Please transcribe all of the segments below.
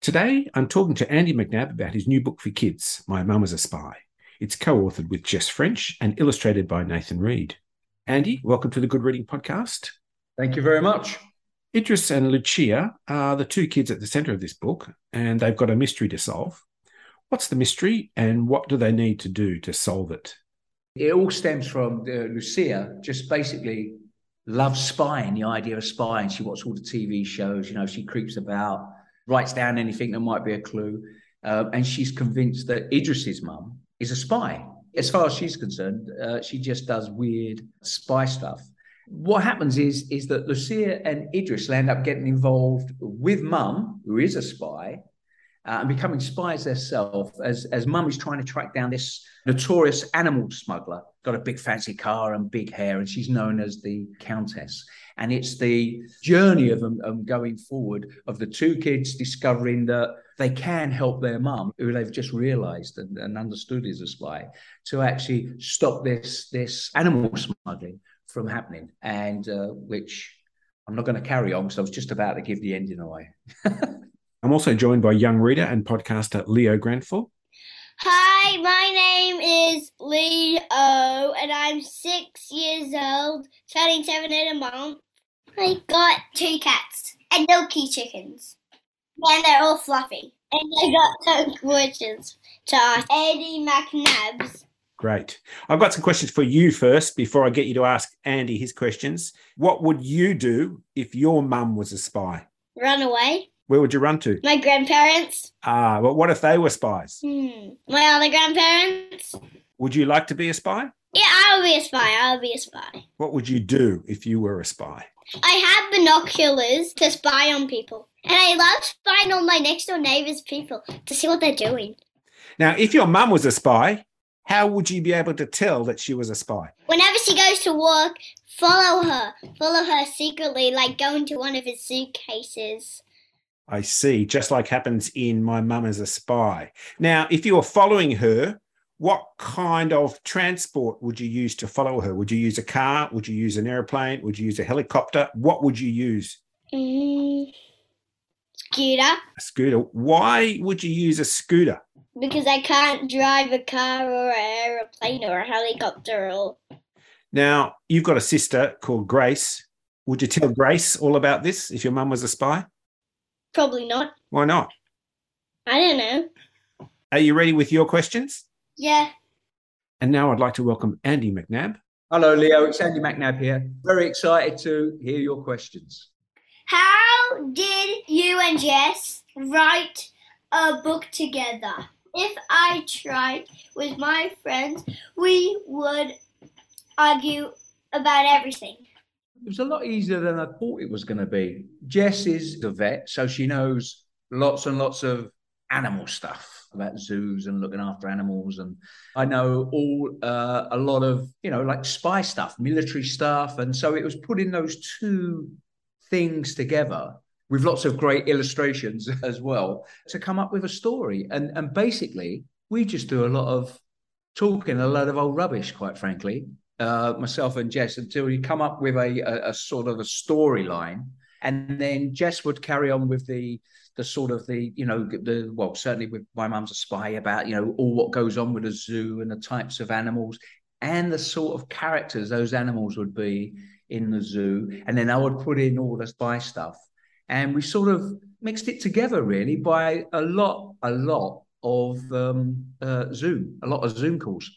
Today, I'm talking to Andy McNab about his new book for kids, My Mum Was a Spy. It's co authored with Jess French and illustrated by Nathan Reed. Andy, welcome to the Good Reading Podcast. Thank you very much. Idris and Lucia are the two kids at the center of this book, and they've got a mystery to solve. What's the mystery, and what do they need to do to solve it? It all stems from uh, Lucia just basically loves spying, the idea of spying. She watches all the TV shows, you know, she creeps about, writes down anything that might be a clue. Uh, and she's convinced that Idris's mum is a spy. As far as she's concerned, uh, she just does weird spy stuff. What happens is, is that Lucia and Idris end up getting involved with mum, who is a spy, uh, and becoming spies themselves as, as mum is trying to track down this notorious animal smuggler. Got a big fancy car and big hair, and she's known as the Countess. And it's the journey of them um, going forward of the two kids discovering that they can help their mum, who they've just realised and, and understood is a spy, to actually stop this this animal smuggling from happening. And uh, which I'm not going to carry on because I was just about to give the ending away. I'm also joined by young reader and podcaster Leo Grenfell. Hi, my name is Leo, and I'm six years old, turning seven in a month. I got two cats and milky chickens, and they're all fluffy. And I got some questions to ask Eddie McNabs. Great. I've got some questions for you first before I get you to ask Andy his questions. What would you do if your mum was a spy? Run away. Where would you run to? My grandparents. Ah, but what if they were spies? Hmm. My other grandparents. Would you like to be a spy? Yeah, I'll be a spy. I'll be a spy. What would you do if you were a spy? I have binoculars to spy on people. And I love spying on my next door neighbors' people to see what they're doing. Now, if your mum was a spy, how would you be able to tell that she was a spy? Whenever she goes to work, follow her. Follow her secretly, like go into one of his suitcases. I see, just like happens in My Mum is a Spy. Now, if you were following her, what kind of transport would you use to follow her? Would you use a car? Would you use an airplane? Would you use a helicopter? What would you use? Mm, scooter. A scooter. Why would you use a scooter? Because I can't drive a car or an aeroplane or a helicopter or. Now, you've got a sister called Grace. Would you tell Grace all about this if your mum was a spy? Probably not. Why not? I don't know. Are you ready with your questions? Yeah. And now I'd like to welcome Andy McNab. Hello, Leo. It's Andy McNab here. Very excited to hear your questions. How did you and Jess write a book together? If I tried with my friends, we would argue about everything. It was a lot easier than I thought it was going to be. Jess is a vet, so she knows lots and lots of animal stuff about zoos and looking after animals. And I know all uh, a lot of, you know, like spy stuff, military stuff. And so it was putting those two things together with lots of great illustrations as well to come up with a story. And, and basically, we just do a lot of talking, a lot of old rubbish, quite frankly, uh, myself and Jess, until you come up with a, a, a sort of a storyline. And then Jess would carry on with the the sort of the you know the well certainly with my mum's a spy about you know all what goes on with a zoo and the types of animals and the sort of characters those animals would be in the zoo. And then i would put in all the spy stuff. And we sort of mixed it together really by a lot a lot of um, uh, zoom a lot of zoom calls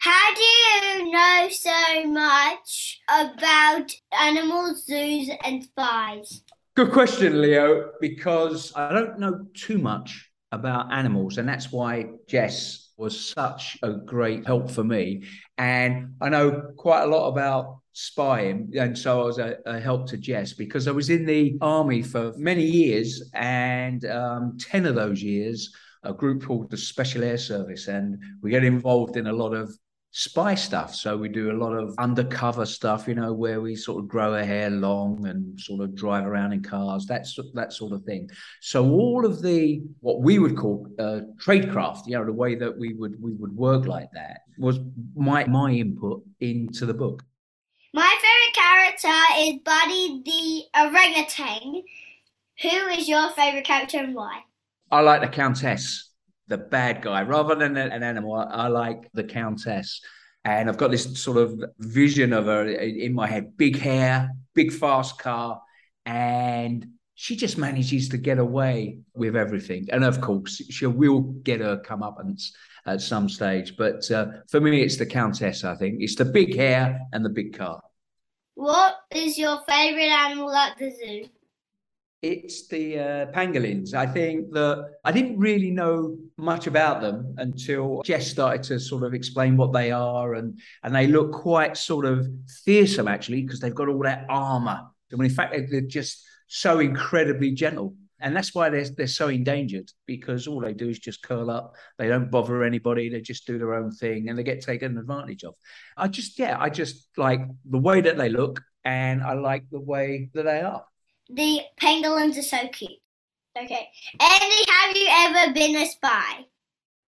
How do you know so much about animals, zoos, and spies? Good question, Leo, because I don't know too much about animals, and that's why Jess was such a great help for me. And I know quite a lot about spying, and so I was a, a, help to Jess because I was in the army for many years, and um, ten of those years, a group called the Special Air Service, and we get involved in a lot of spy stuff. So we do a lot of undercover stuff, you know, where we sort of grow our hair long and sort of drive around in cars, that's that sort of thing. So all of the what we would call uh, tradecraft, you know, the way that we would we would work like that was my my input into the book. My favorite character is Buddy the orangutan. Who is your favorite character and why? I like the Countess the bad guy rather than an animal. I, I like the Countess. And I've got this sort of vision of her in my head big hair, big fast car. And she just manages to get away with everything. And of course, she will get her comeuppance at some stage. But uh, for me, it's the Countess, I think. It's the big hair and the big car. What is your favorite animal at the zoo? It's the uh, pangolins. I think that I didn't really know much about them until Jess started to sort of explain what they are, and and they look quite sort of fearsome actually because they've got all that armor. When in fact they're just so incredibly gentle, and that's why they're they're so endangered because all they do is just curl up. They don't bother anybody. They just do their own thing, and they get taken advantage of. I just yeah, I just like the way that they look, and I like the way that they are the pangolins are so cute. Okay. Andy, have you ever been a spy?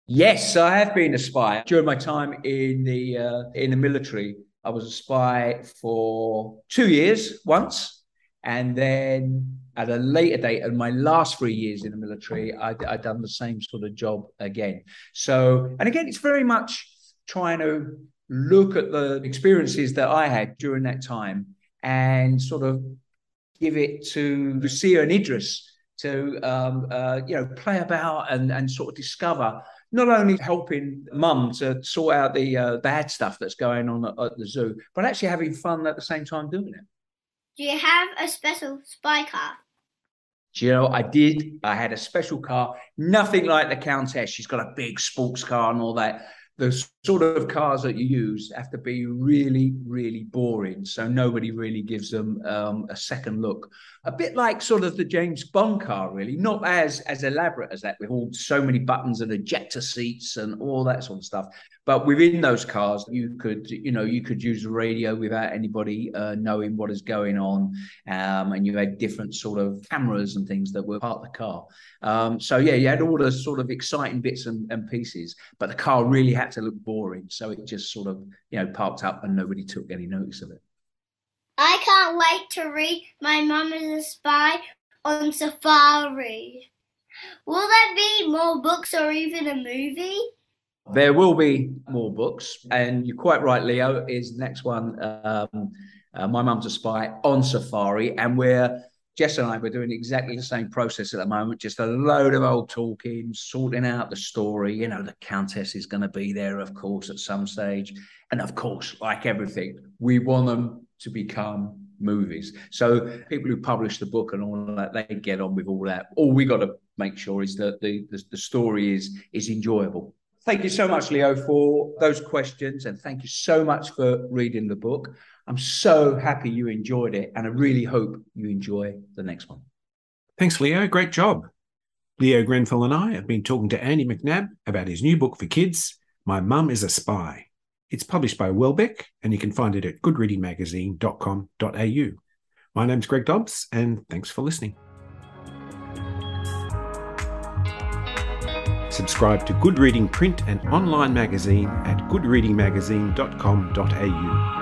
Yes, I have been a spy. During my time in the uh, in the military, I was a spy for two years once, and then at a later date, in my last three years in the military, I, I'd done the same sort of job again. So, and again, it's very much trying to look at the experiences that I had during that time and sort of give it to Lucia and Idris to um, uh, you know play about and and sort of discover not only helping mum to sort out the uh, bad stuff that's going on at, at, the zoo, but actually having fun at the same time doing it. Do you have a special spy car? Do you know, I did. I had a special car, nothing like the Countess. She's got a big sports car and all that the sort of cars that you use have to be really, really boring. So nobody really gives them um, a second look. A bit like sort of the James Bond car, really, not as as elaborate as that, with all so many buttons and ejector seats and all that sort of stuff. But within those cars, you could, you know, you could use the radio without anybody uh, knowing what is going on, um, and you had different sort of cameras and things that were part of the car. Um, so yeah, you had all the sort of exciting bits and, and pieces, but the car really had to look boring, so it just sort of, you know, parked up and nobody took any notice of it. I can't wait to read My Mum is a Spy on Safari. Will there be more books or even a movie? There will be more books, and you're quite right. Leo is the next one. Um, uh, My Mum's a Spy on Safari, and we're Jess and I we're doing exactly the same process at the moment. Just a load of old talking, sorting out the story. You know, the Countess is going to be there, of course, at some stage, and of course, like everything, we want them to become movies. So people who publish the book and all that, they get on with all that. All we got to make sure is that the, the, the story is is enjoyable. Thank you so much, Leo, for those questions. And thank you so much for reading the book. I'm so happy you enjoyed it. And I really hope you enjoy the next one. Thanks, Leo. Great job. Leo Grenfell and I have been talking to Andy McNab about his new book for kids, My Mum is a Spy. It's published by Welbeck, and you can find it at goodreadingmagazine.com.au. My name's Greg Dobbs, and thanks for listening. Subscribe to Good Reading print and online magazine at goodreadingmagazine.com.au.